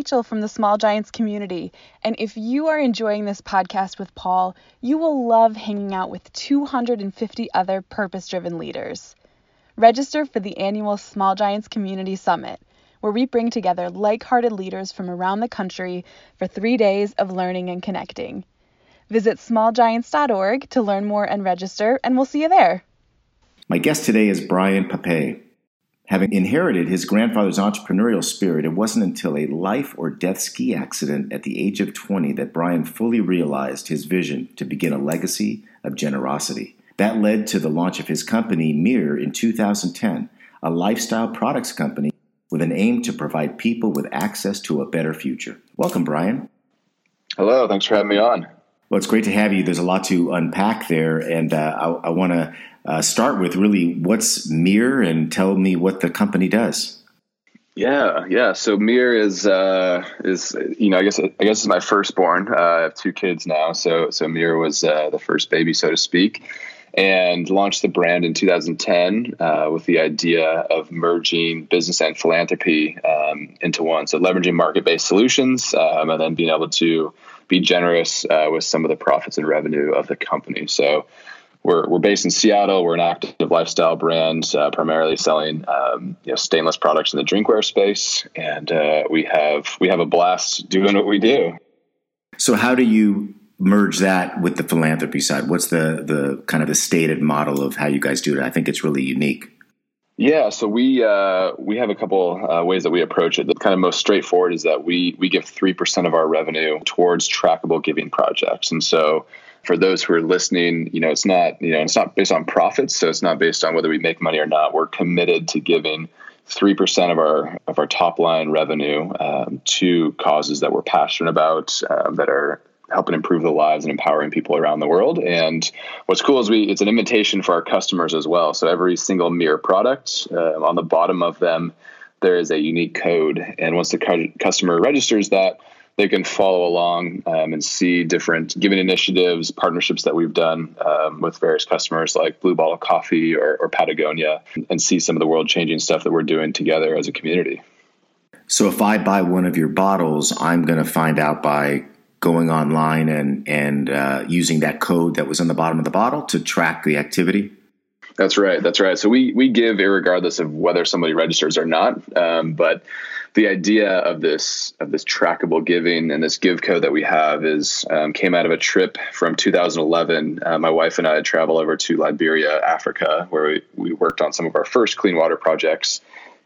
Rachel from the Small Giants community. And if you are enjoying this podcast with Paul, you will love hanging out with 250 other purpose driven leaders. Register for the annual Small Giants Community Summit, where we bring together like hearted leaders from around the country for three days of learning and connecting. Visit smallgiants.org to learn more and register, and we'll see you there. My guest today is Brian Pape. Having inherited his grandfather's entrepreneurial spirit, it wasn't until a life or death ski accident at the age of 20 that Brian fully realized his vision to begin a legacy of generosity. That led to the launch of his company, MiiR, in 2010, a lifestyle products company with an aim to provide people with access to a better future. Welcome, Brian. Hello, thanks for having me on. Well, it's great to have you. There's a lot to unpack there, and uh, I, I want to uh, start with really what's MiiR and tell me what the company does. Yeah, yeah. So MiiR is uh, is you know I guess I guess it's my firstborn. Uh, I have two kids now, so so MiiR was uh, the first baby, so to speak, and launched the brand in 2010 uh, with the idea of merging business and philanthropy um, into one. So leveraging market based solutions um, and then being able to be generous uh, with some of the profits and revenue of the company. So we're, we're based in Seattle. We're an active lifestyle brand, uh, primarily selling um, you know, stainless products in the drinkware space, and uh, we have we have a blast doing what we do. So, how do you merge that with the philanthropy side? What's the the kind of the stated model of how you guys do it? I think it's really unique. Yeah, so we uh, we have a couple uh, ways that we approach it. The kind of most straightforward is that we we give three percent of our revenue towards trackable giving projects, and so for those who are listening, you know, it's not you know it's not based on profits, so it's not based on whether we make money or not. We're committed to giving three percent of our of our top line revenue um, to causes that we're passionate about um, that are helping improve the lives and empowering people around the world. And what's cool is we it's an invitation for our customers as well. So every single MiiR product uh, on the bottom of them there is a unique code, and once the cu- customer registers that, they can follow along um, and see different giving initiatives, partnerships that we've done um, with various customers like Blue Bottle Coffee or, or Patagonia, and see some of the world changing stuff that we're doing together as a community. So if I buy one of your bottles, I'm going to find out by going online and and uh, using that code that was on the bottom of the bottle to track the activity. That's right. That's right. So we we give regardless of whether somebody registers or not. Um, but the idea of this of this trackable giving and this give code that we have is um, came out of a trip from 2011. Uh, my wife and I had traveled over to Liberia, Africa, where we, we worked on some of our first clean water projects.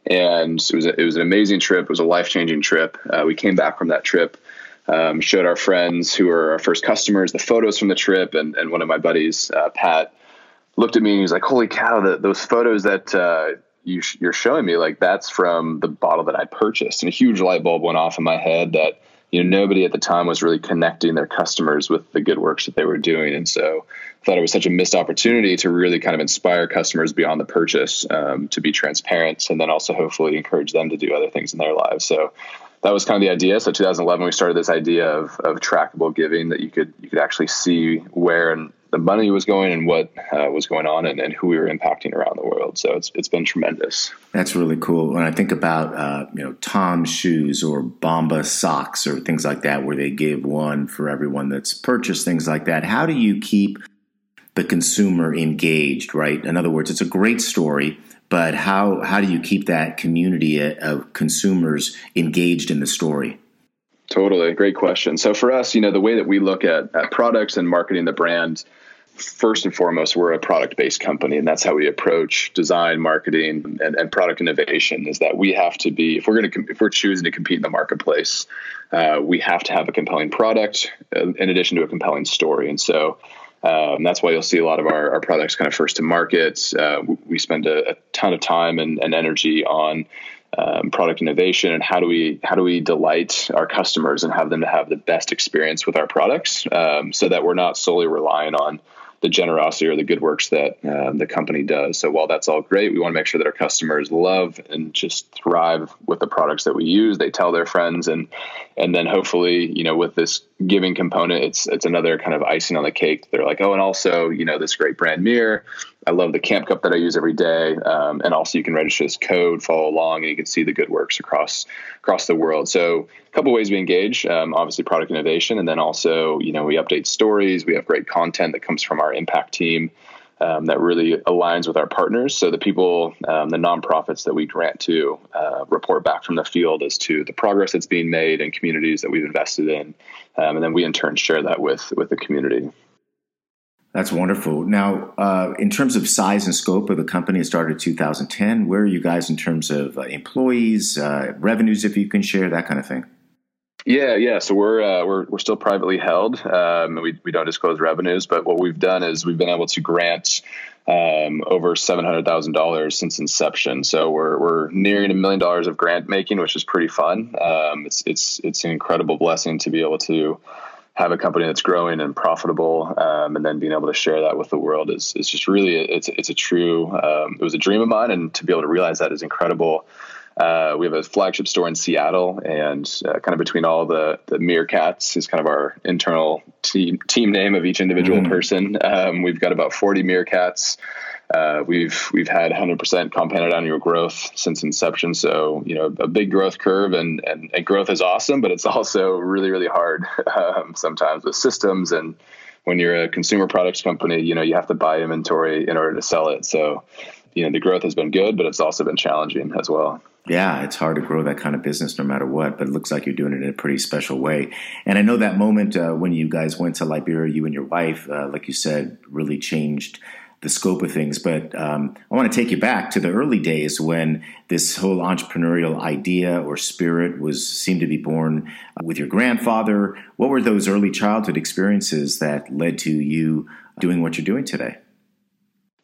And it was a, it was an amazing trip. It was a life changing trip. Uh, we came back from that trip um, showed our friends who were our first customers the photos from the trip, and, and one of my buddies, uh, Pat, looked at me and he was like, "Holy cow! The, those photos that uh, you you're showing me, like that's from the bottle that I purchased." And a huge light bulb went off in my head that you know nobody at the time was really connecting their customers with the good works that they were doing, and so I thought it was such a missed opportunity to really kind of inspire customers beyond the purchase um, to be transparent, and then also hopefully encourage them to do other things in their lives. So that was kind of the idea. So 2011, we started this idea of, of trackable giving that you could you could actually see where and the money was going and what uh, was going on and, and, who we were impacting around the world. So it's it's been tremendous. That's really cool. When I think about uh, you know Tom's shoes or Bombas socks or things like that, where they give one for everyone that's purchased things like that. How do you keep the consumer engaged? Right. In other words, it's a great story but how how do you keep that community of consumers engaged in the story? Totally, great question. So for us, you know, the way that we look at, at products and marketing the brand, first and foremost, we're a product based company, and that's how we approach design, marketing, and, and, product innovation. Is that we have to be if we're going to if we're choosing to compete in the marketplace, uh, we have to have a compelling product uh, in addition to a compelling story. And so um, that's why you'll see a lot of our, our products kind of first to market. Uh, we spend a, a, ton of time and, and energy on um, product innovation and how do we how do we delight our customers and have them to have the best experience with our products um, so that we're not solely relying on the generosity or the good works that um, the company does. So while that's all great, we want to make sure that our customers love and just thrive with the products that we use. They tell their friends, and and then hopefully, you know, with this giving component, it's it's another kind of icing on the cake. They're like, oh, and also, you know, this great brand MiiR. I love the camp cup that I use every day, um, and also you can register this code, follow along, and you can see the good works across across the world. So a couple ways we engage, um, obviously product innovation, and then also you know we update stories. We have great content that comes from our impact team. Um, that really aligns with our partners. So the people, um, the nonprofits that we grant to, uh, report back from the field as to the progress that's being made in communities that we've invested in, um, and then we in turn share that with with the community. That's wonderful. Now, uh, in terms of size and scope of the company, it started in 2010. Where are you guys in terms of uh, employees, uh, revenues, if you can share that kind of thing? Yeah, yeah. So we're uh, we're we're still privately held. Um, we we don't disclose revenues, but what we've done is we've been able to grant um, over seven hundred thousand dollars since inception. So we're we're nearing a million dollars of grant making, which is pretty fun. Um, it's it's it's an incredible blessing to be able to have a company that's growing and profitable, um, and then being able to share that with the world is is just really it's it's a true um, it was a dream of mine, and to be able to realize that is incredible. Uh, we have a flagship store in Seattle, and uh, kind of between all the the Meerkats is kind of our internal team team name of each individual mm-hmm. person. Um, we've got about forty Meerkats. Uh, we've we've had 100% compounded annual growth since inception. So you know a big growth curve, and and, and growth is awesome, but it's also really really hard um, sometimes with systems and when you're a consumer products company, you know you have to buy inventory in order to sell it. So you know the growth has been good, but it's also been challenging as well. Yeah, it's hard to grow that kind of business no matter what, but it looks like you're doing it in a pretty special way. And I know that moment uh, when you guys went to Liberia, you and your wife, uh, like you said, really changed the scope of things. But um, I want to take you back to the early days when this whole entrepreneurial idea or spirit was seemed to be born with your grandfather. What were those early childhood experiences that led to you doing what you're doing today?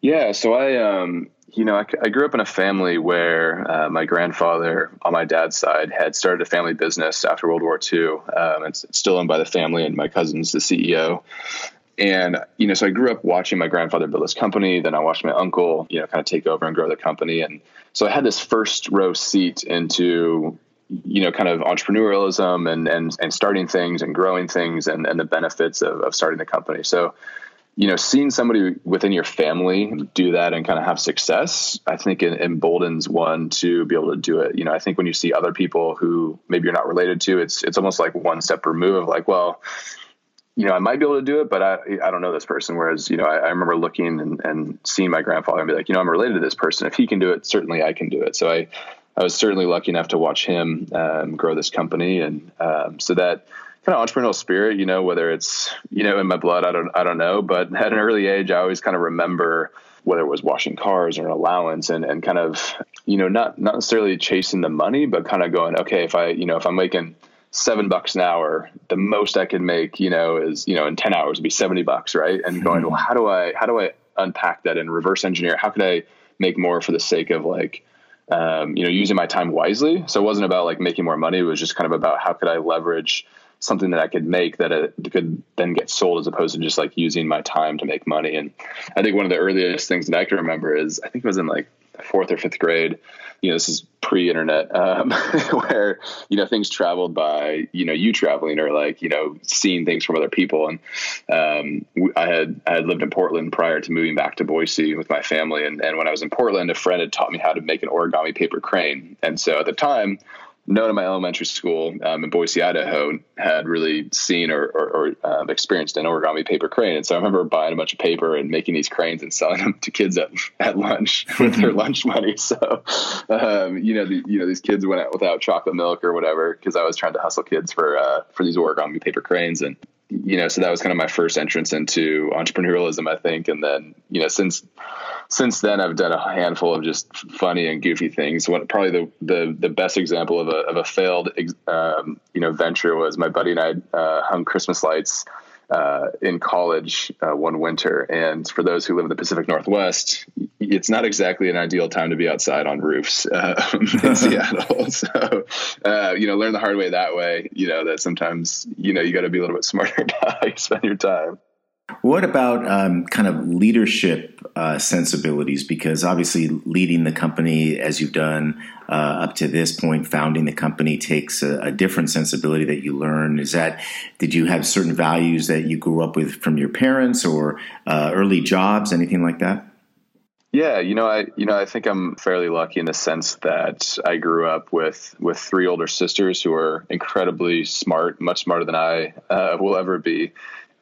Yeah, so I, um, you know, I, I, grew up in a family where uh, my grandfather on my dad's side had started a family business after World War II. Um, it's, it's, still owned by the family, and my cousin's the CEO. And, you know, so I grew up watching my grandfather build this company. Then I watched my uncle, you know, kind of take over and grow the company. And so I had this first row seat into, you know, kind of entrepreneurialism and, and, and starting things and growing things and, and the benefits of, of starting the company. So, you know, seeing somebody within your family do that and kind of have success, I think it emboldens one to be able to do it. You know, I think when you see other people who maybe you're not related to, it's it's almost like one step removed. Like, well, you know, I might be able to do it, but I, I don't know this person. Whereas, you know, I, I remember looking and, and, seeing my grandfather and be like, you know, I'm related to this person. If he can do it, certainly I can do it. So I, I was certainly lucky enough to watch him um, grow this company. And um, so that kind of entrepreneurial spirit, you know, whether it's, you know, in my blood, I don't, I don't know, but at an early age, I always kind of remember whether it was washing cars or an allowance and, and kind of, you know, not, not necessarily chasing the money, but kind of going, okay, if I, you know, if I'm making, seven bucks an hour, the most I can make, you know, is, you know, in 10 hours would be 70 bucks. Right. And going, well, how do I, how do I unpack that and reverse engineer? How could I make more for the sake of like, um, you know, using my time wisely. So it wasn't about like making more money. It was just kind of about how could I leverage something that I could make that it could then get sold as opposed to just like using my time to make money. And I think one of the earliest things that I can remember is I think it was in like fourth or fifth grade. You know, this is pre-internet, um, where you know things traveled by you know you traveling or like you know seeing things from other people. And um, I had I had lived in Portland prior to moving back to Boise with my family. And, and when I was in Portland, a friend had taught me how to make an origami paper crane. And so at the time, no one in my elementary school um, in Boise, Idaho, had really seen or, or, or um, experienced an origami paper crane. And so I remember buying a bunch of paper and making these cranes and selling them to kids at, at lunch with their lunch money. So, um, you know, the, you know, these kids went out without chocolate milk or whatever because I was trying to hustle kids for uh, for these origami paper cranes and you know, so that was kind of my first entrance into entrepreneurialism, I think. And then, you know, since since then, I've done a handful of just funny and goofy things. One, probably the, the the best example of a of a failed, um, you know, venture was my buddy and I uh, hung Christmas lights uh, in college uh, one winter. And for those who live in the Pacific Northwest, it's not exactly an ideal time to be outside on roofs uh, in Seattle. So, uh, you know, learn the hard way that way. You know that sometimes you know you got to be a little bit smarter about how you spend your time. What about um, kind of leadership uh, sensibilities? Because obviously, leading the company as you've done uh, up to this point, founding the company takes a, a, different sensibility that you learn. Is that did you have certain values that you grew up with from your parents or uh, early jobs, anything like that? Yeah, you know, I you know I think I'm fairly lucky in the sense that I grew up with with three older sisters who are incredibly smart, much smarter than I uh, will ever be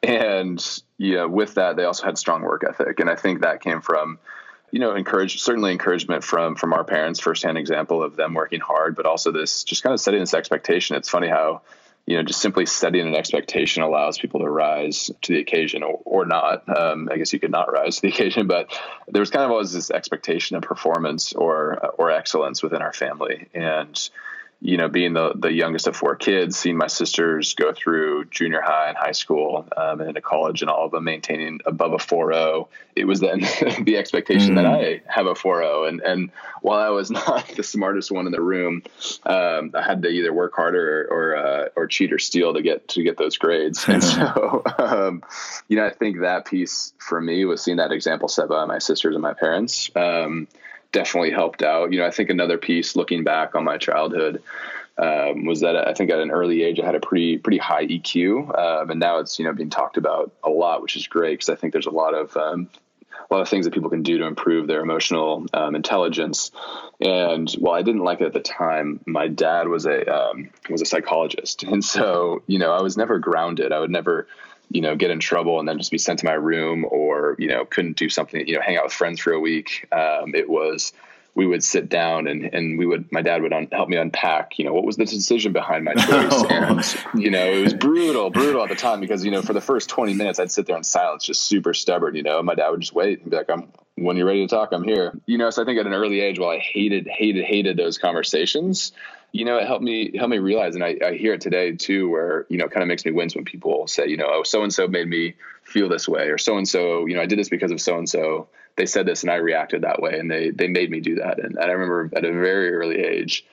and yeah, with that, they also had strong work ethic, and I think that came from you know encourage certainly encouragement from from our parents firsthand example of them working hard but also this just kind of setting this expectation. It's funny how you know just simply setting an expectation allows people to rise to the occasion or, or not. Um, i guess you could not rise to the occasion but there was kind of always this expectation of performance or or excellence within our family and you know, being the the youngest of four kids, seeing my sisters go through junior high and high school um, and into college, and all of them maintaining above a 4.0, it was then the expectation mm. that I have a 4.0. And and while I was not the smartest one in the room, um, I had to either work harder or or, uh, or, cheat or steal to get to get those grades. And so, um, you know, I think that piece for me was seeing that example set by my sisters and my parents. Definitely helped out. You know, I think another piece looking back on my childhood um, was that I think at an early age I had a pretty pretty high EQ, um, and now it's you know being talked about a lot, which is great because I think there's a lot of um, a lot of things that people can do to improve their emotional um, intelligence. And while I didn't like it at the time, my dad was a um, was a psychologist, and so you know I was never grounded. I would never you know, get in trouble and then just be sent to my room or, you know, couldn't do something, you know, hang out with friends for a week. Um, it was, we would sit down and, and we would, my dad would un- help me unpack, you know, what was the decision behind my choice? and, you know, it was brutal, brutal at the time because, you know, for the first 20 minutes, I'd sit there in silence, just super stubborn, you know, my dad would just wait and be like, I'm, when you're ready to talk, I'm here. You know, so I think at an early age, while I hated, hated, hated those conversations, you know, it helped me help me realize, and I, I hear it today too, where you know, kind of makes me wince when people say, you know, oh, so and so made me feel this way, or so and so, you know, I did this because of so and so. They said this, and I reacted that way, and they they made me do that. And, and I remember at a very early age,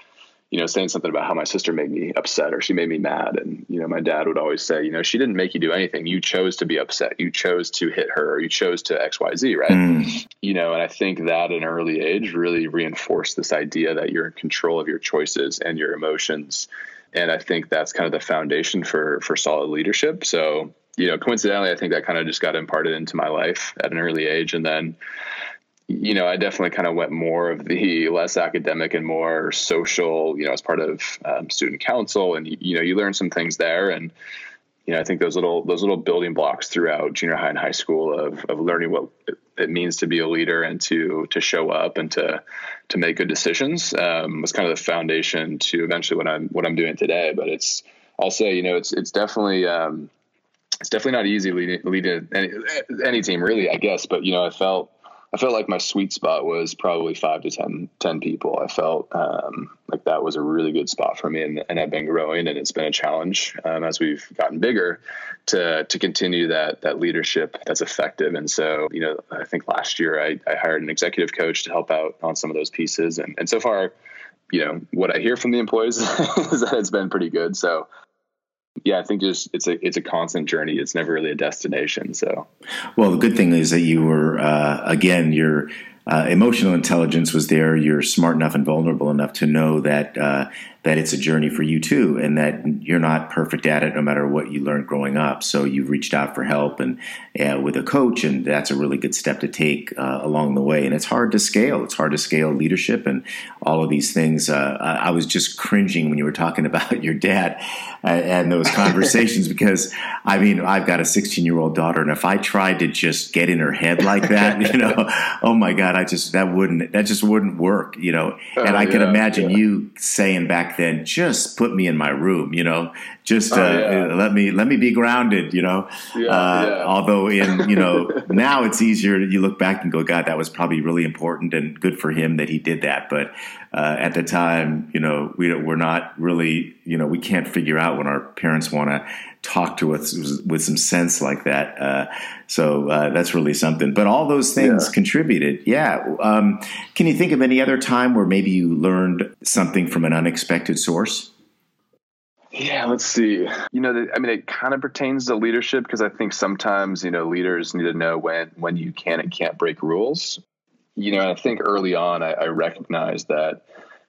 you know, saying something about how my sister made me upset or she made me mad. And, you know, my dad would always say, you know, she didn't make you do anything. You chose to be upset. You chose to hit her or you chose to XYZ, right? Mm. You know, and I think that at an early age really reinforced this idea that you're in control of your choices and your emotions. And I think that's kind of the foundation for for solid leadership. So, you know, coincidentally, I think that kind of just got imparted into my life at an early age. And then, you know, I definitely kind of went more of the less academic and more social, you know, as part of um, student council, and you know, you learn some things there, and you know, I think those little those little building blocks throughout junior high and high school of of learning what it means to be a leader and to to show up and to to make good decisions um, was kind of the foundation to eventually what I'm what I'm doing today. But it's I'll say, you know, it's it's definitely um, it's definitely not easy leading leading any, any team really, I guess. But you know, I felt I felt like my sweet spot was probably five to 10, 10 people. I felt um, like that was a really good spot for me, and, and I've been growing, and it's been a challenge um, as we've gotten bigger to to continue that that leadership that's effective. And so, you know, I think last year I, I hired an executive coach to help out on some of those pieces, and and so far, you know, what I hear from the employees is that it's been pretty good. So yeah, I think just it's a it's a constant journey. It's never really a destination. So, well, the good thing is that you were uh, again you're uh, emotional intelligence was there. You're smart enough and vulnerable enough to know that uh, that it's a journey for you too, and that you're not perfect at it, no matter what you learned growing up. So you've reached out for help and uh, with a coach, and that's a really good step to take uh, along the way. And it's hard to scale. It's hard to scale leadership and all of these things. Uh, I was just cringing when you were talking about your dad uh, and those conversations because I mean I've got a 16 year old daughter, and if I tried to just get in her head like that, you know, oh my God, I just that wouldn't that just wouldn't work, you know. And oh, I can imagine yeah. you saying back then, just put me in my room, you know, just oh, uh, yeah. let me let me be grounded, you know. Yeah, uh, although in you know now it's easier. You look back and go, God, that was probably really important and good for him that he did that. But uh, at the time, you know, we we're not really, you know, we can't figure out when our parents want to talk to us with some sense like that. Uh, so uh, that's really something. But all those things yeah. contributed. Yeah. Um, can you think of any other time where maybe you learned something from an unexpected source? Yeah, let's see. You know, I mean, it kind of pertains to leadership because I think sometimes you know leaders need to know when when you can and can't break rules. You know, I think early on I, I recognized that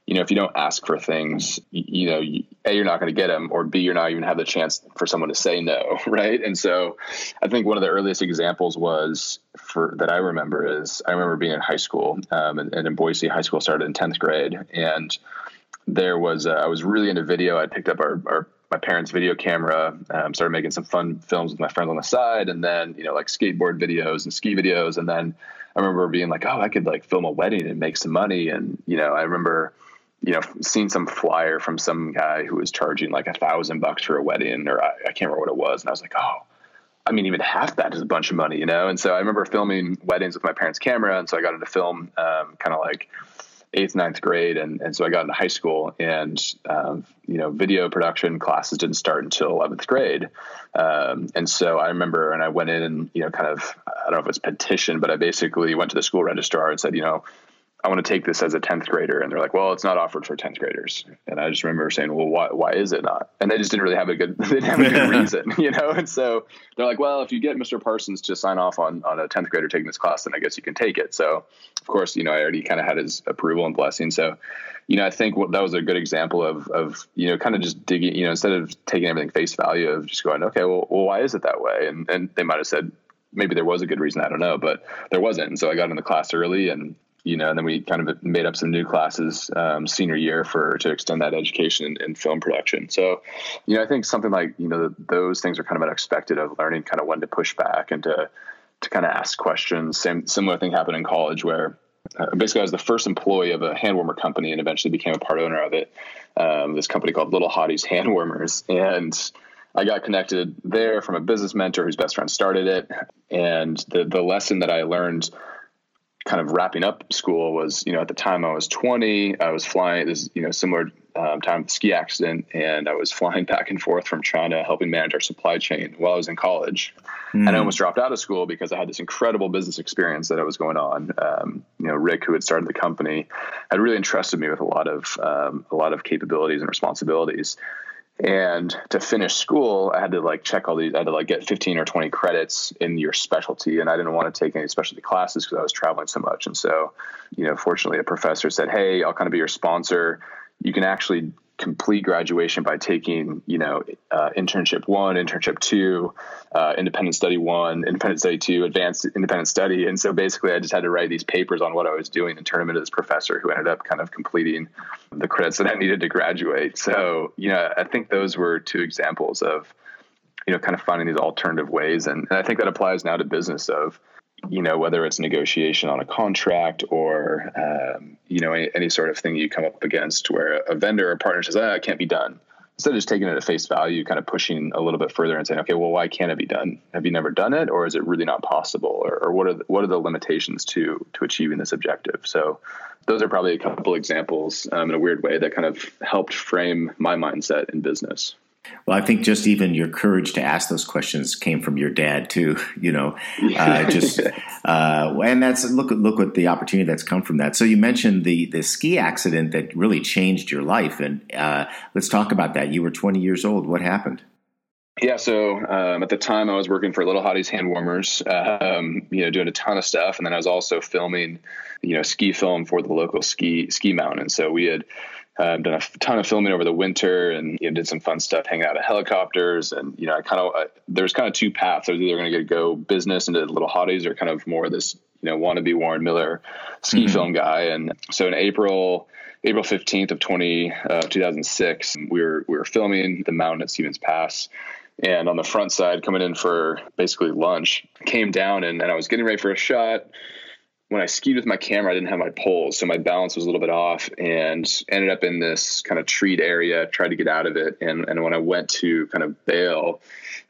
you know, if you don't ask for things, you, you know, you, A, you're not going to get them, or B, you're not even have the chance for someone to say no, right? And so I think one of the earliest examples was for that I remember is I remember being in high school, um, and, and, in Boise, high school started in 10th grade. And there was, uh, I was really into video. I picked up our, our my parents' video camera, um, started making some fun films with my friends on the side, and then you know like skateboard videos and ski videos, and then I remember being like, oh, I could like film a wedding and make some money, and you know I remember you know, seeing some flyer from some guy who was charging like a thousand bucks for a wedding, or I, I, can't remember what it was, and I was like, oh, I mean, even half that is a bunch of money, you know. And so I remember filming weddings with my parents' camera, and so I got into film, um, kind of like eighth, ninth grade, and and so I got into high school, and um, you know, video production classes didn't start until eleventh grade, um, and so I remember, and I went in and you know, kind of, I don't know if it's petition, but I basically went to the school registrar and said, you know I want to take this as a 10th grader. And they're like, well, it's not offered for 10th graders. And I just remember saying, well, why, why is it not? And they just didn't really have a good, they didn't have a good reason, you know? And so they're like, well, if you get Mr. Parsons to sign off on, on a 10th grader taking this class, then I guess you can take it. So of course, you know, I already kind of had his approval and blessing. So, you know, I think what, that was a good example of, of, you know, kind of just digging, you know, instead of taking everything face value of just going, okay, well, well why is it that way? And, and they might've said, maybe there was a good reason. I don't know, but there wasn't. And so I got in the class early and you know, and then we kind of made up some new classes um, senior year for to extend that education in, film production. So, you know, I think something like you know those things are kind of unexpected of learning kind of when to push back and to to kind of ask questions. Same similar thing happened in college where uh, basically I was the first employee of a hand warmer company and eventually became a part owner of it. Um, this company called Little Hotties Hand Warmers and. I got connected there from a business mentor whose best friend started it. And the, the lesson that I learned kind of wrapping up school was, you know, at the time I was 20, I was flying this, you know, similar um, time the ski accident, and I was flying back and forth from China, helping manage our supply chain while I was in college. Mm. And I hmm. almost dropped out of school because I had this incredible business experience that I was going on. Um, you know, Rick, who had started the company, had really entrusted me with a lot of um, a lot of capabilities and responsibilities. And to finish school, I had to like check all these. I had to like get 15 or 20 credits in your specialty, and I didn't want to take any specialty classes because I was traveling so much. And so, you know, fortunately, a professor said, "Hey, I'll kind of be your sponsor. You can actually complete graduation by taking, you know, uh, internship one, internship two, uh, independent study one, independent study two, advanced independent study. And so basically, I just had to write these papers on what I was doing and turn them into this professor who ended up kind of completing the credits that I needed to graduate. So, you know, I think those were two examples of, you know, kind of finding these alternative ways. And, and I think that applies now to business of, you know, whether it's negotiation on a contract or, um, you know, any, any, sort of thing you come up against where a vendor or partner says, ah, it can't be done. Instead of just taking it at face value, kind of pushing a little bit further and saying, okay, well, why can't it be done? Have you never done it, or is it really not possible, or, or what are the, what are the limitations to to achieving this objective? So, those are probably a couple examples um, in a weird way that kind of helped frame my mindset in business. Well, I think just even your courage to ask those questions came from your dad too. You know, uh, just uh, and that's look look what the opportunity that's come from that. So you mentioned the the ski accident that really changed your life, and uh, let's talk about that. You were 20 years old. What happened? Yeah, so um, at the time I was working for Little Hotties Hand Warmers, um, you know, doing a ton of stuff, and then I was also filming, you know, ski film for the local ski ski mountain. So we had um, done a ton of filming over the winter and you know, did some fun stuff, hanging out of helicopters. And, you know, I kind of, there's kind of two paths. I was either going to go business into little hotties or kind of more this, you know, wannabe Warren Miller ski mm-hmm. film guy. And so in April, April 15th of 20, uh, 2006, we were, we were filming the mountain at Stevens Pass and on the front side coming in for basically lunch came down and, and I was getting ready for a shot when I skied with my camera, I didn't have my poles, so my balance was a little bit off, and ended up in this kind of treed area. Tried to get out of it, and and when I went to kind of bail,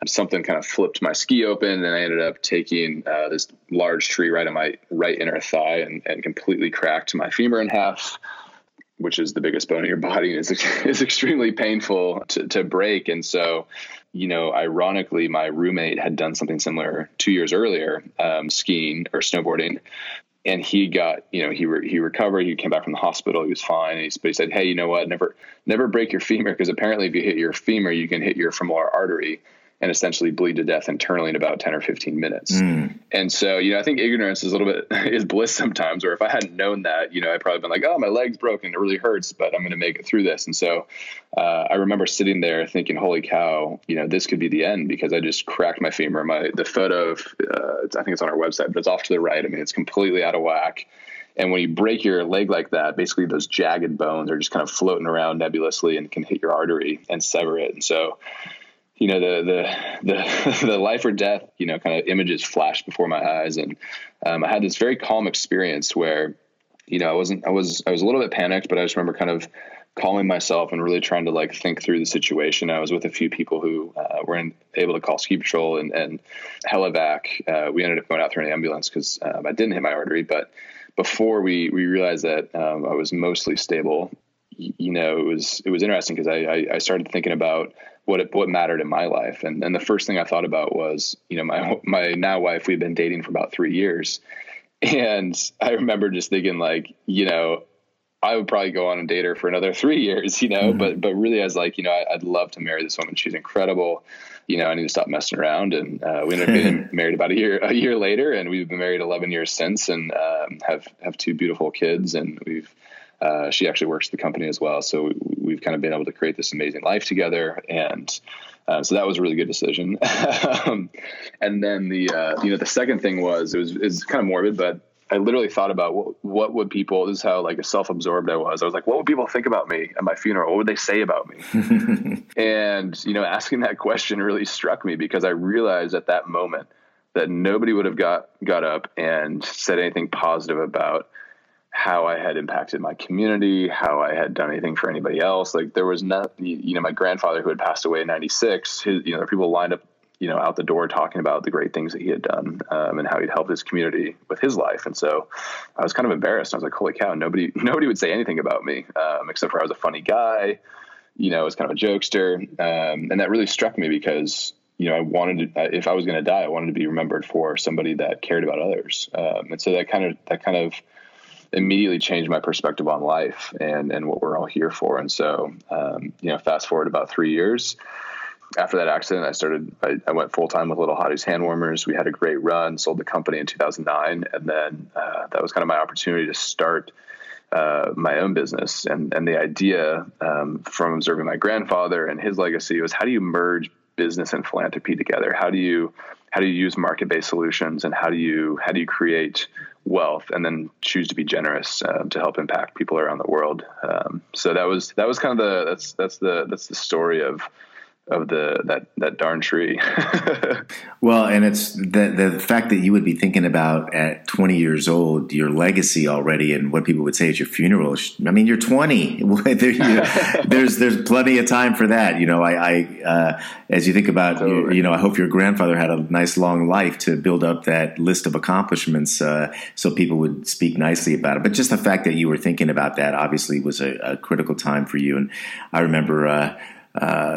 something kind of flipped my ski open, and I ended up taking uh, this large tree right on my right inner thigh, and and completely cracked my femur in half. which is the biggest bone in your body, is is extremely painful to, to break. And so, you know, ironically, my roommate had done something similar two years earlier, um, skiing or snowboarding, and he got, you know, he re- he recovered. He came back from the hospital. He was fine. He, but he said, "Hey, you know what? Never never break your femur because apparently, if you hit your femur, you can hit your femoral artery." And essentially bleed to death internally in about 10 or 15 minutes. Mm. And so, you know, I think ignorance is a little bit is bliss sometimes, or if I hadn't known that, you know, I'd probably been like, oh, my leg's broken. It really hurts, but I'm going to make it through this. And so uh, I remember sitting there thinking, holy cow, you know, this could be the end because I just cracked my femur. My, the photo of, uh, I think it's on our website, but it's off to the right. I mean, it's completely out of whack. And when you break your leg like that, basically those jagged bones are just kind of floating around nebulously and can hit your artery and sever it. And so, you know the the the, the life or death you know kind of images flashed before my eyes. And um, i had this very calm experience where you know i wasn't i was i was a little bit panicked but i just remember kind of calming myself and really trying to like think through the situation. I was with a few people who uh, were in, able to call ski patrol and, and helivac uh, we ended up going out through an ambulance because um, i didn't hit my artery. But before we we realized that um, i was mostly stable you know it was it was interesting because I, I i started thinking about what it, what mattered in my life. And and the first thing I thought about was, you know, my my now wife. We've been dating for about three years, and I remember just thinking like, you know, I would probably go on and date her for another three years, you know. Mm-hmm. But but really, I was like, you know, I, would love to marry this woman. She's incredible. You know, I need to stop messing around. And uh, we ended up getting married about a year a year later, and we've been married eleven years since, and um, have have two beautiful kids, and we've uh, she actually works at the company as well. So we, have kind of been able to create this amazing life together. And uh, so that was a really good decision. um, and then the, uh, you know, the second thing was, it was, it's kind of morbid, but I literally thought about what, what would people, this is how like self-absorbed I was. I was like, what would people think about me at my funeral? What would they say about me? and, you know, asking that question really struck me because I realized at that moment that nobody would have got, got up and said anything positive about how I had impacted my community, how I had done anything for anybody else. Like there was not, you know, my grandfather who had passed away in '96. His, you know, people lined up, you know, out the door talking about the great things that he had done um, and how he'd helped his community with his life. And so I was kind of embarrassed. I was like, holy cow, nobody, nobody would say anything about me um, except for I was a funny guy. You know, I was kind of a jokester, um, and that really struck me because you know, I wanted to, if I was going to die, I wanted to be remembered for somebody that cared about others. Um, and so that kind of, that kind of immediately changed my perspective on life and and what we're all here for. And so, um, you know, fast forward about three years after that accident, I started. I, I went full time with Little Hotties Hand Warmers. We had a great run. Sold the company in 2009, and then uh, that was kind of my opportunity to start. Uh, my own business and and the idea um, from observing my grandfather and his legacy was how do you merge business and philanthropy together? How do you how do you use market based solutions and how do you how do you create wealth and then choose to be generous uh, to help impact people around the world. Um, so that was that was kind of the that's that's the that's the story of of the that that darn tree. well, and it's the the fact that you would be thinking about at 20 years old your legacy already and what people would say at your funeral. I mean, you're 20. there's there's plenty of time for that. You know, I, I uh, as you think about you, you, know, I hope your grandfather had a nice long life to build up that list of accomplishments, uh, so people would speak nicely about it. But just the fact that you were thinking about that obviously was a, a critical time for you. And I remember. Uh,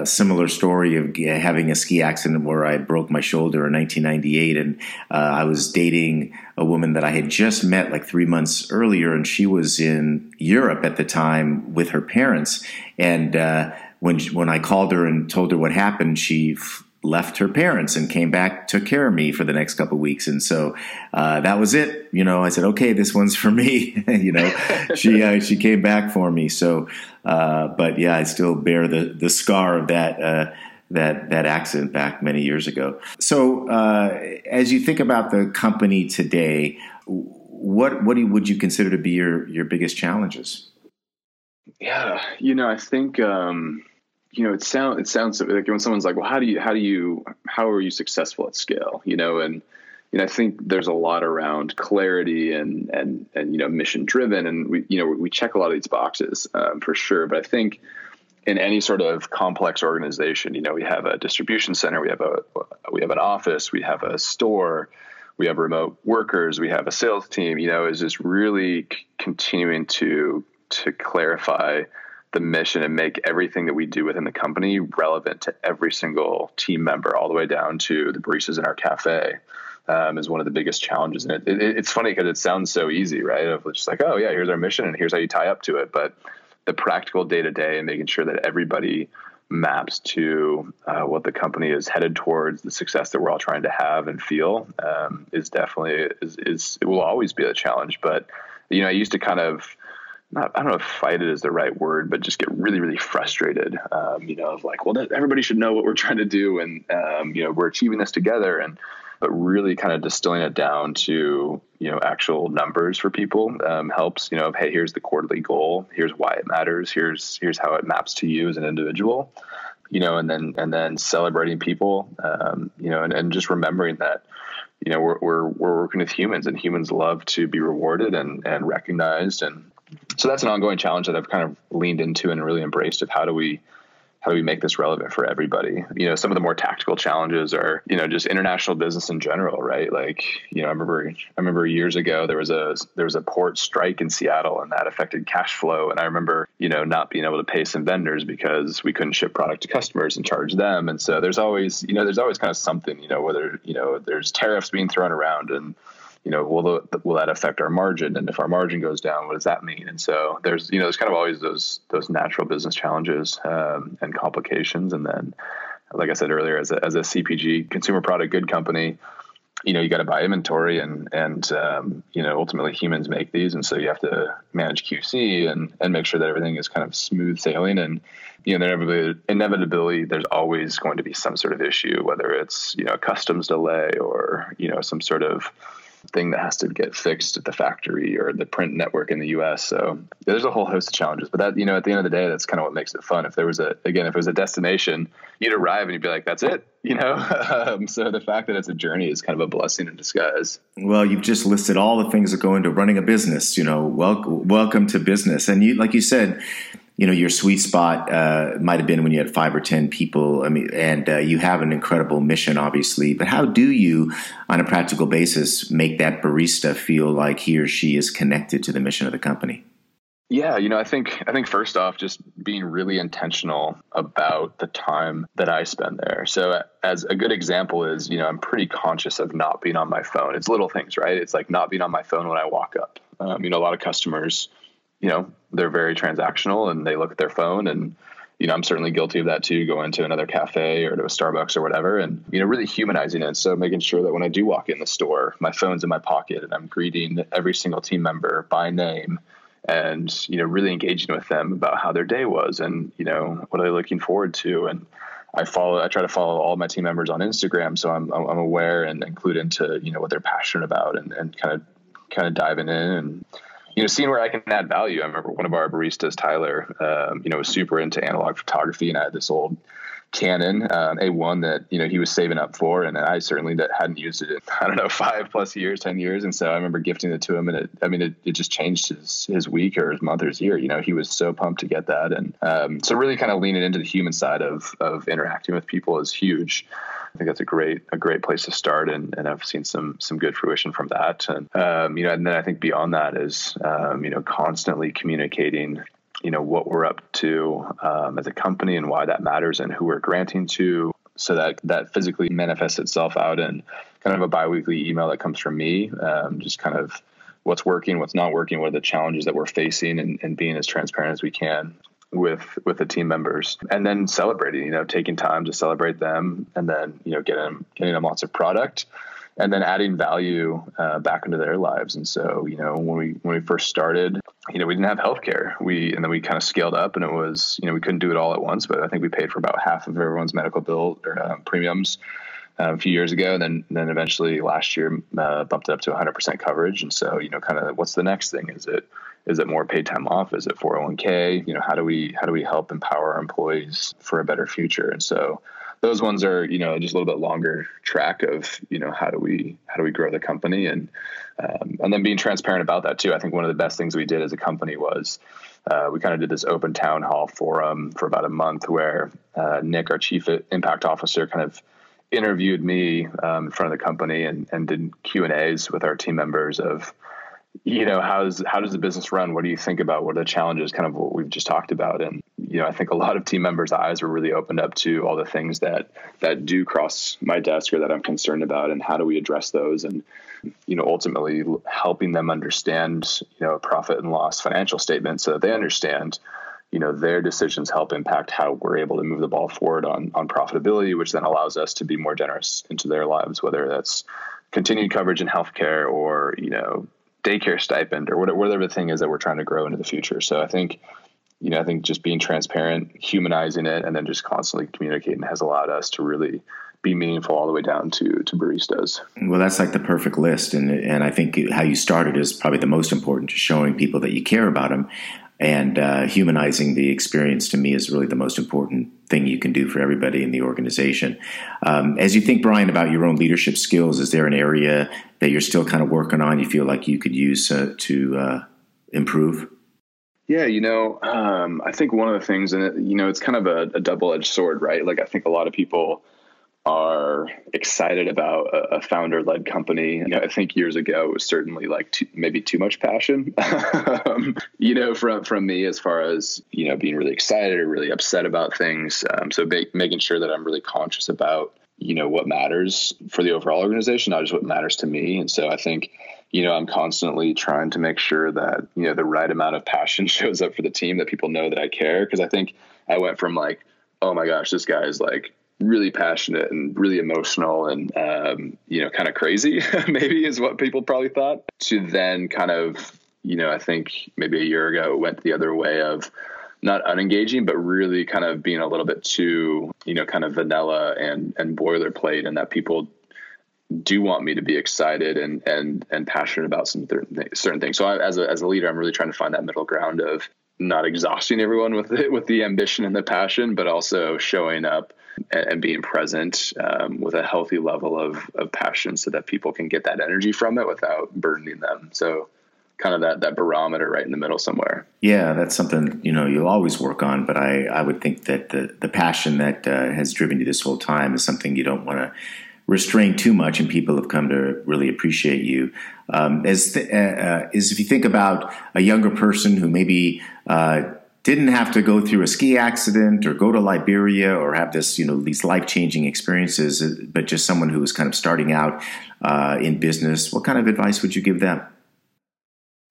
similar story of having a ski accident where I broke my shoulder in 1998, and uh, I was dating a woman that I had just met like three months earlier, and she was in Europe at the time with her parents. And uh, when when I called her and told her what happened, she left her parents and came back, took care of me for the next couple weeks, and so uh, that was it. You know, I said, okay, this one's for me. you know, she uh, she came back for me. So, uh, but yeah, I still bear the the scar of that. Uh, that that accident back many years ago. So, uh, as you think about the company today, what what would you consider to be your your biggest challenges? Yeah, you know, I think um, you know, it sounds it sounds like when someone's like, "Well, how do you how do you how are you successful at scale?" You know, and you know, I think there's a lot around clarity and and and you know, mission driven, and we you know we check a lot of these boxes um, for sure. But I think in any sort of complex organization, you know, we have a distribution center, we have a we have an office, we have a store, we have remote workers, we have a sales team. You know, is just really c- continuing to to clarify the mission and make everything that we do within the company relevant to every single team member, all the way down to the baristas in our cafe. Um, is one of the biggest challenges, and it, it, it's funny because it sounds so easy, right? Of just like, oh yeah, here's our mission, and here's how you tie up to it. But the practical day to day and making sure that everybody maps to uh, what the company is headed towards, the success that we're all trying to have and feel, um, is definitely is, is it will always be a challenge. But you know, I used to kind of not, I don't know if fight it is the right word, but just get really, really frustrated. Um, you know, of like, well, everybody should know what we're trying to do, and um, you know, we're achieving this together, and but really kind of distilling it down to you know actual numbers for people um, helps. You know, of, hey, here's the quarterly goal, here's why it matters, here's here's how it maps to you as an individual. You know, and then and then celebrating people. Um, you know, and, and just remembering that you know we're, we're we're working with humans and humans love to be rewarded and and recognized and so that's an ongoing challenge that I've kind of leaned into and really embraced of how do we how do we make this relevant for everybody? You know, some of the more tactical challenges are, you know, just international business in general, right? Like, you know, I remember I remember years ago there was a there was a port strike in Seattle and that affected cash flow. And I remember, you know, not being able to pay some vendors because we couldn't ship product to customers and charge them. And so there's always, you know, there's always kind of something, you know, whether, you know, there's tariffs being thrown around and you know, will the, will that affect our margin? And if our margin goes down, what does that mean? And so there's, you know, there's kind of always those those natural business challenges um, and complications. And then, like I said earlier, as a as a CPG consumer product good company, you know, you got to buy inventory, and and um, you know, ultimately humans make these, and so you have to manage QC and and make sure that everything is kind of smooth sailing. And you know, inevitably, inevitably, there's always going to be some sort of issue, whether it's you know a customs delay or you know some sort of thing that has to get fixed at the factory or the print network in the US. So there's a whole host of challenges, but that, you know, at the end of the day, that's kind of what makes it fun. If there was a, again, if it was a destination, you'd arrive and you'd be like, that's it, you know? um, so the fact that it's a journey is kind of a blessing in disguise. Well, you've just listed all the things that go into running a business, you know, welcome, welcome to business. And you, like you said, you know your sweet spot uh, might have been when you had five or ten people. I mean, and uh, you have an incredible mission, obviously. But how do you, on a practical basis, make that barista feel like he or she is connected to the mission of the company? Yeah, you know, I think I think first off, just being really intentional about the time that I spend there. So, as a good example is, you know, I'm pretty conscious of not being on my phone. It's little things, right? It's like not being on my phone when I walk up. Um, you know, a lot of customers you know, they're very transactional and they look at their phone and you know, I'm certainly guilty of that too, going to another cafe or to a Starbucks or whatever, and you know, really humanizing it. So making sure that when I do walk in the store, my phone's in my pocket and I'm greeting every single team member by name, and you know, really engaging with them about how their day was and you know what are they looking forward to. And I follow, I try to follow all my team members on Instagram, so I'm I'm aware and include into you know what they're passionate about and and kind of kind of diving in and you know, seeing where I can add value. I remember one of our baristas, Tyler, um, you know, was super into analog photography, and I had this old Canon um, A1 that you know he was saving up for, and I certainly that hadn't used it in I don't know five plus years, ten years, and so I remember gifting it to him, and it I mean it, it just changed his his week or his month or his year. You know, he was so pumped to get that, and um, so really kind of leaning into the human side of of interacting with people is huge. I think that's a great a great place to start, and, and I've seen some some good fruition from that. And um, you know, and then I think beyond that is um, you know constantly communicating you know what we're up to um, as a company and why that matters and who we're granting to so that that physically manifests itself out in kind of a biweekly email that comes from me um, just kind of what's working what's not working what are the challenges that we're facing and, and being as transparent as we can with with the team members and then celebrating you know taking time to celebrate them and then you know getting them getting them lots of product and then adding value uh, back into their lives and so you know when we when we first started you know we didn't have healthcare we and then we kind of scaled up and it was you know we couldn't do it all at once but i think we paid for about half of everyone's medical bill or uh, premiums uh, a few years ago. And then, then eventually last year uh, bumped it up to 100% coverage. And so, you know, kind of what's the next thing? Is it is it more paid time off? Is it 401k? You know, how do we how do we help empower our employees for a better future? And so those ones are you know just a little bit longer track of you know how do we how do we grow the company and um, and then being transparent about that too. I think one of the best things we did as a company was. Uh, we kind of did this open town hall forum for about a month where uh, Nick, our chief impact officer, kind of interviewed me um, in front of the company and, and did Q and A's with our team members of you know, how's how does the business run? What do you think about? What are the challenges? Kind of what we've just talked about, and you know, I think a lot of team members' eyes were really opened up to all the things that that do cross my desk or that I'm concerned about, and how do we address those? And you know, ultimately helping them understand, you know, profit and loss financial statement so that they understand you know their decisions help impact how we're able to move the ball forward on on profitability which then allows us to be more generous into their lives whether that's continued coverage in healthcare or you know daycare stipend or whatever, the thing is that we're trying to grow into the future. So I think, you know, I think just being transparent, humanizing it, and then just constantly communicating has allowed us to really be meaningful all the way down to to baristas. Well, that's like the perfect list, and and I think how you started is probably the most important, just showing people that you care about them, and uh, humanizing the experience to me is really the most important thing you can do for everybody in the organization. Um, as you think, Brian, about your own leadership skills, is there an area that you're still kind of working on? You feel like you could use uh, to uh, improve? Yeah, you know, um, I think one of the things, and you know, it's kind of a, a double edged sword, right? Like I think a lot of people are excited about a, a founder led company. You know, I think years ago it was certainly like too, maybe too much passion, um, you know, from, from me as far as, you know, being really excited or really upset about things. Um, so make, making sure that I'm really conscious about, you know, what matters for the overall organization, not just what matters to me. And so I think, you know, I'm constantly trying to make sure that, you know, the right amount of passion shows up for the team, that people know that I care. Cause I think I went from like, oh my gosh, this guy is like really passionate and really emotional and um, you know kind of crazy maybe is what people probably thought to then kind of you know i think maybe a year ago it went the other way of not unengaging but really kind of being a little bit too you know kind of vanilla and and boilerplate and that people do want me to be excited and and and passionate about some certain things. So I, as a as a leader i'm really trying to find that middle ground of not exhausting everyone with it, with the ambition and the passion, but also showing up and, and being present um, with a healthy level of, of passion so that people can get that energy from it without burdening them. So kind of that, that barometer right in the middle somewhere. Yeah, that's something, you know, you'll always work on, but I, I would think that the, the passion that uh, has driven you this whole time is something you don't want to restrain too much, and people have come to really appreciate you. Um, as th- uh, uh, is if you think about a younger person who maybe uh, didn't have to go through a ski accident or go to Liberia or have this, you know, these life changing experiences, uh, but just someone who was kind of starting out uh, in business, what kind of advice would you give them?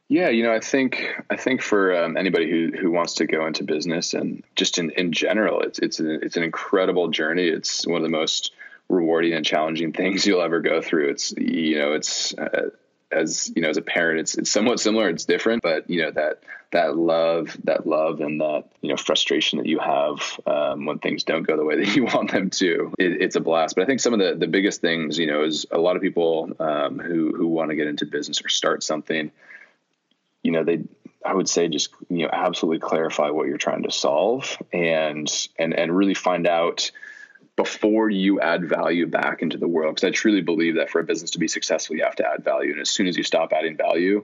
Yeah, you know, I think I think for um, anybody who who wants to go into business and just in, in general, it's it's an, it's an incredible journey. It's one of the most rewarding and challenging things you'll ever go through. It's you know, it's uh, as you know, as a parent, it's it's somewhat similar. It's different, but you know that that love, that love, and that you know frustration that you have um, when things don't go the way that you want them to. It, it's a blast. But I think some of the the biggest things, you know, is a lot of people um, who who want to get into business or start something. You know, they I would say just you know absolutely clarify what you're trying to solve and and and really find out before you add value back into the world. Because I truly believe that for a business to be successful, you have to add value. And as soon as you stop adding value,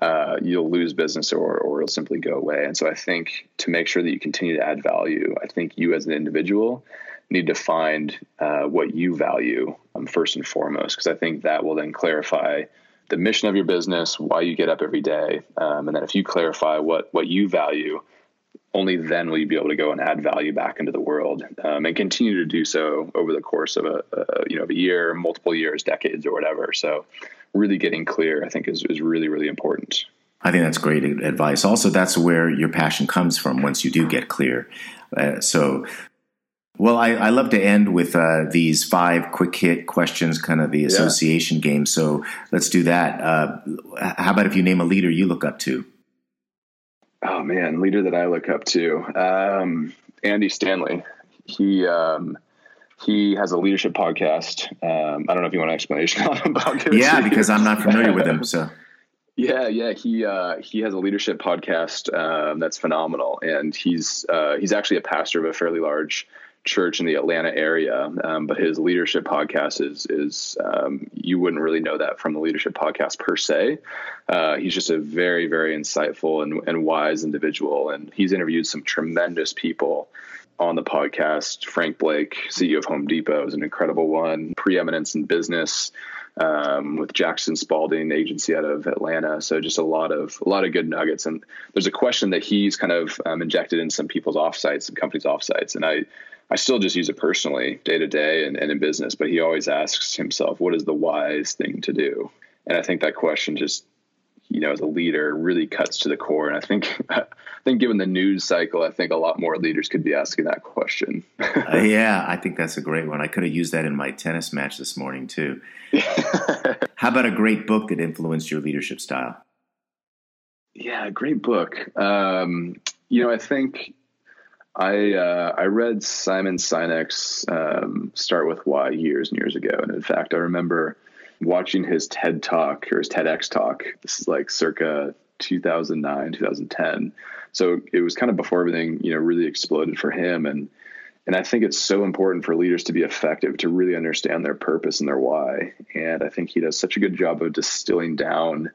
uh, you'll lose business or, or it'll simply go away. And so I think to make sure that you continue to add value, I think you as an individual need to find uh, what you value um, first and foremost, because I think that will then clarify the mission of your business, why you get up every day. Um, and then if you clarify what, what you value, only then will you be able to go and add value back into the world um, and continue to do so over the course of a, a, you know of a year multiple years decades or whatever so really getting clear i think is, is really really important i think that's great advice also that's where your passion comes from once you do get clear uh, so well, I, I, love to end with uh, these five quick hit questions, kind of the association yeah. game. So let's do that. Uh, how about if you name a leader you look up to? Oh man, leader that I look up to, um, Andy Stanley. He um, he has a leadership podcast. Um, I don't know if you want an explanation on about Yeah, because I'm not familiar with him. So. Yeah, yeah, he uh, he has a leadership podcast um, that's phenomenal, and he's uh, he's actually a pastor of a fairly large church in the Atlanta area. Um, but his leadership podcast is is um, you wouldn't really know that from the leadership podcast per se. Uh, he's just a very very insightful and, and wise individual, and he's interviewed some tremendous people on the podcast. Frank Blake, CEO of Home Depot, is an incredible one. Preeminence in business. um, with Jackson Spalding agency out of Atlanta. So just a lot of a lot of good nuggets. And there's a question that he's kind of um, injected in some people's offsites, some companies' offsites, and I I still just use it personally day to day and, and in business. But he always asks himself, what is the wise thing to do? And I think that question just you know, as a leader really cuts to the core. And I think, I think given the news cycle, I think a lot more leaders could be asking that question. uh, yeah, I think that's a great one. I could have used that in my tennis match this morning too. How about a great book that influenced your leadership style? Yeah, great book. Um, you know, I think I uh, I read Simon Sinek's um, Start with Why years and years ago, and in fact, I remember watching his TED talk or his TEDx talk. This is like circa 2009, 2010. So it was kind of before everything, you know, really exploded for him. And, and I think it's so important for leaders to be effective, to really understand their purpose and their why. And I think he does such a good job of distilling down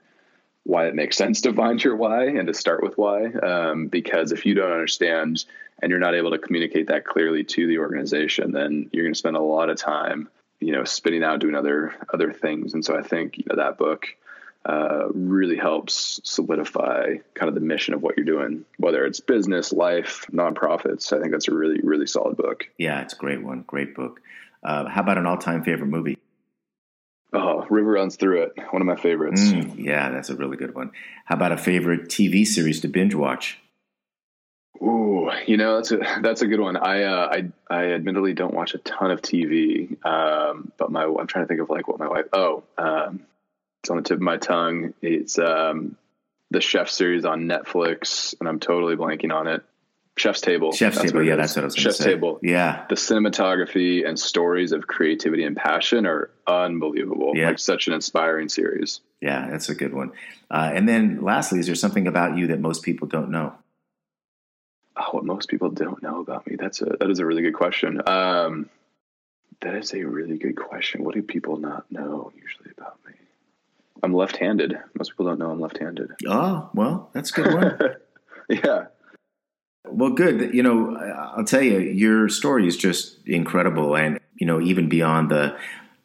why it makes sense to find your why and to start with why. Um, because if you don't understand and you're not able to communicate that clearly to the organization, then you're going to spend a lot of time you know spinning out doing other other things. And so i think you know that book uh, really helps solidify kind of the mission of what you're doing whether it's business life nonprofits. I think that's a really really solid book. Yeah it's a great one. Great book. Uh, how about an all-time favorite movie oh river runs through it one of my favorites mm, yeah that's a really good one how about a favorite tv series to binge watch Ooh, you know that's a that's a good one. I uh, I I admittedly don't watch a ton of TV, um, but my I'm trying to think of like what my wife. Oh, um, it's on the tip of my tongue. It's um, the Chef series on Netflix, and I'm totally blanking on it. Chef's Table. Chef's Table. Yeah, that's what I was Chef's say. Table. Yeah. The cinematography and stories of creativity and passion are unbelievable. Yeah. Like such an inspiring series. Yeah, that's a good one. Uh, and then lastly, is there something about you that most people don't know? oh, what most people don't know about me. That's a that is a really good question. Um, that is a really good question. What do people not know usually about me? I'm left-handed. Most people don't know I'm left-handed. Oh, well, that's a good one. yeah. Well, good. You know, I'll tell you, your story is just incredible, and you know, even beyond the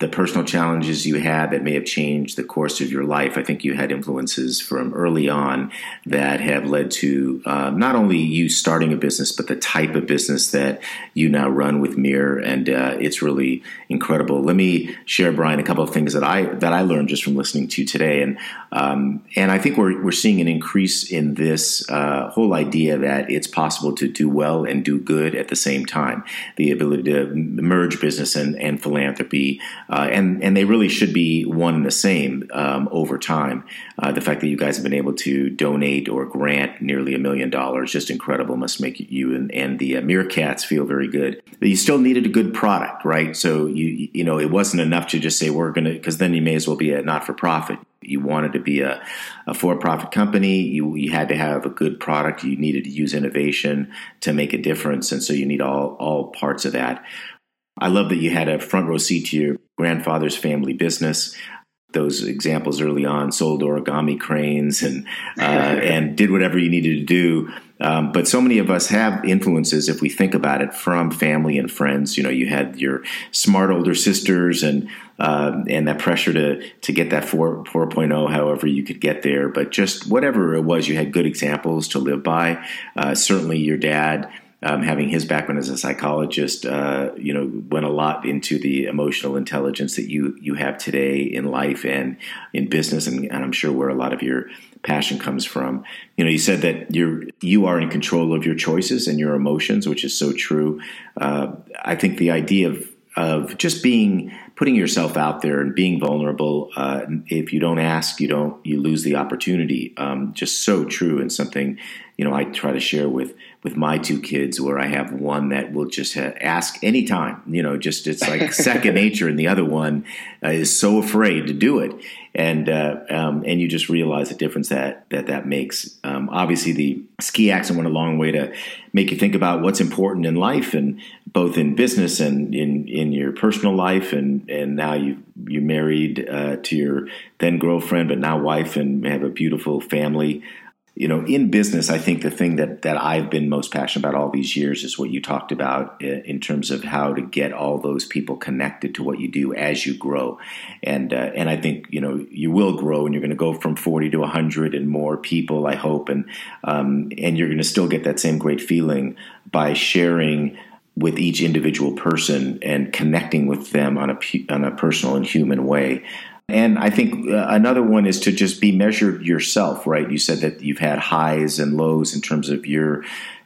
the personal challenges you had that may have changed the course of your life. I think you had influences from early on that have led to uh, not only you starting a business, but the type of business that you now run with MiiR, and uh, it's really incredible. Let me share, Brian, a couple of things that I that I learned just from listening to you today, and um, and I think we're we're seeing an increase in this uh, whole idea that it's possible to do well and do good at the same time. The ability to merge business and, and philanthropy uh, and and they really should be one and the same um, over time. Uh, the fact that you guys have been able to donate or grant nearly a million dollars, just incredible, must make you and, and the uh, Meerkats feel very good. But you still needed a good product, right? So you you know it wasn't enough to just say we're going to because then you may as well be a not for profit. You wanted to be a, a for profit company. You, you had to have a good product. You needed to use innovation to make a difference. And so you need all, all parts of that. I love that you had a front row seat to your grandfather's family business. Those examples early on sold origami cranes and uh, and did whatever you needed to do. Um, but so many of us have influences, if we think about it, from family and friends. You know, you had your smart older sisters and uh, and that pressure to to get that 4, 4.0, however you could get there. But just whatever it was, you had good examples to live by. Uh, certainly, your dad um, having his background as a psychologist, uh, you know, went a lot into the emotional intelligence that you you have today in life and in business, and, and, I'm sure where a lot of your passion comes from. You know, you said that you're you are in control of your choices and your emotions, which is so true. Uh, I think the idea of of just being putting yourself out there and being vulnerable. Uh, if you don't ask, you don't you lose the opportunity. Um, just so true and something you know I try to share with with my two kids, where I have one that will just ha- ask anytime. You know, just it's like second nature, and the other one uh, is so afraid to do it. And uh, um, and you just realize the difference that that that makes. Um, obviously, the ski accident went a long way to make you think about what's important in life, and both in business and in in your personal life, and and now you you married uh, to your then girlfriend, but now wife, and have a beautiful family. You know, in business, I think the thing that, that I've been most passionate about all these years is what you talked about in terms of how to get all those people connected to what you do as you grow. And, uh, and I think, you know, you will grow and you're going to go from 40 to 100 and more people, I hope. And, um, and you're going to still get that same great feeling by sharing with each individual person and connecting with them on a, on a personal and human way. And I think uh, another one is to just be measured yourself, right? You said that you've had highs and lows in terms of your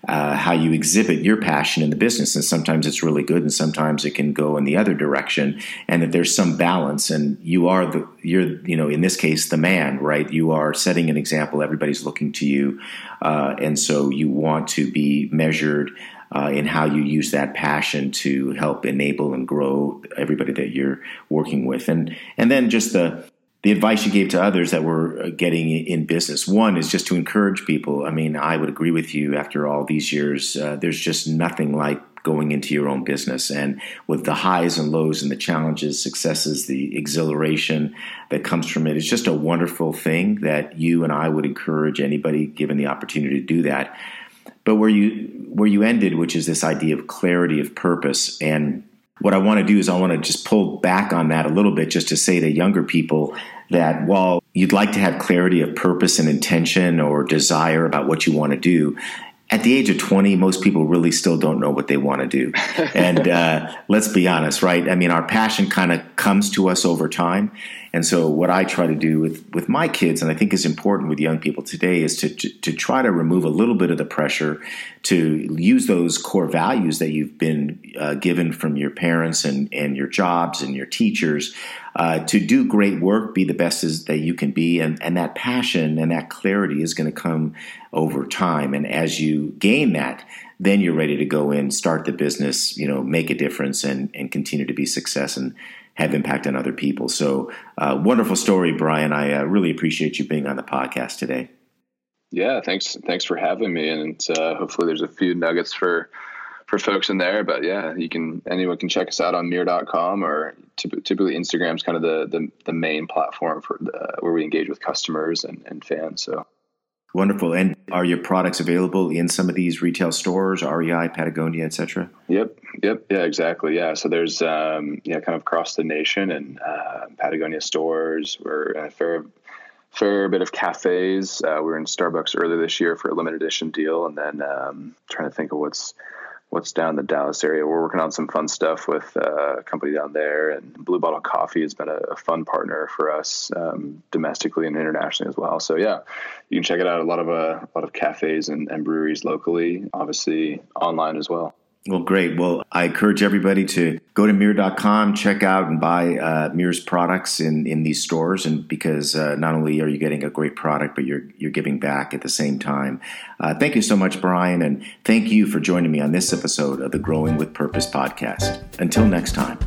uh, how you exhibit your passion in the business, and sometimes it's really good, and sometimes it can go in the other direction, and that there's some balance. And you are the you're you know in this case the man, right? You are setting an example. Everybody's looking to you, uh, and so you want to be measured uh, in how you use that passion to help enable and grow everybody that you're working with, and and then just the the advice you gave to others that were uh, getting in business. One is just to encourage people. I mean, I would agree with you. After all these years, uh, there's just nothing like going into your own business and with the highs and lows and the challenges, successes, the exhilaration that comes from it. It's just a wonderful thing that you and I would encourage anybody given the opportunity to do that but where you where you ended, which is this idea of clarity of purpose, and what I want to do is I want to just pull back on that a little bit, just to say to younger people that while you'd like to have clarity of purpose and intention or desire about what you want to do, at the age of 20, most people really still don't know what they want to do. and uh, let's be honest, right? I mean, our passion kind of comes to us over time. And so, what I try to do with, with my kids, and I think is important with young people today, is to, to, to try to remove a little bit of the pressure to use those core values that you've been uh, given from your parents and, and your jobs and your teachers uh, to do great work, be the best as, that you can be. And, and that passion and that clarity is going to come over time. And as you gain that, then you're ready to go in, start the business, you know, make a difference and, and continue to be success and have impact on other people. So, uh, wonderful story, Brian. I uh, really appreciate you being on the podcast today. Yeah, thanks. Thanks for having me, and uh, hopefully, there's a few nuggets for for folks in there. But yeah, you can anyone can check us out on MiiR.com or typically Instagram is kind of the, the, the main platform for the, where we engage with customers and, and fans. So Wonderful. And are your products available in some of these retail stores, REI, Patagonia, etc.? Yep. Yep. Yeah, exactly. Yeah. So there's, um, yeah, kind of across the nation and uh, Patagonia stores. In a fair, fair bit of cafes. Uh, we were in Starbucks earlier this year for a limited edition deal. And then um, trying to think of what's, what's down in the Dallas area. We're working on some fun stuff with uh, a company down there, and Blue Bottle Coffee has been a, a fun partner for us um, domestically and internationally as well. So yeah, you can check it out. A lot of uh, a lot of cafes and, and breweries locally, obviously online as well. Well, great. Well, I encourage everybody to go to MiiR.com, check out and buy uh, MiiR's products in, in these stores, and because uh, not only are you getting a great product, but you're you're giving back at the same time. Uh, thank you so much, Brian, and thank you for joining me on this episode of the Growing with Purpose podcast. Until next time.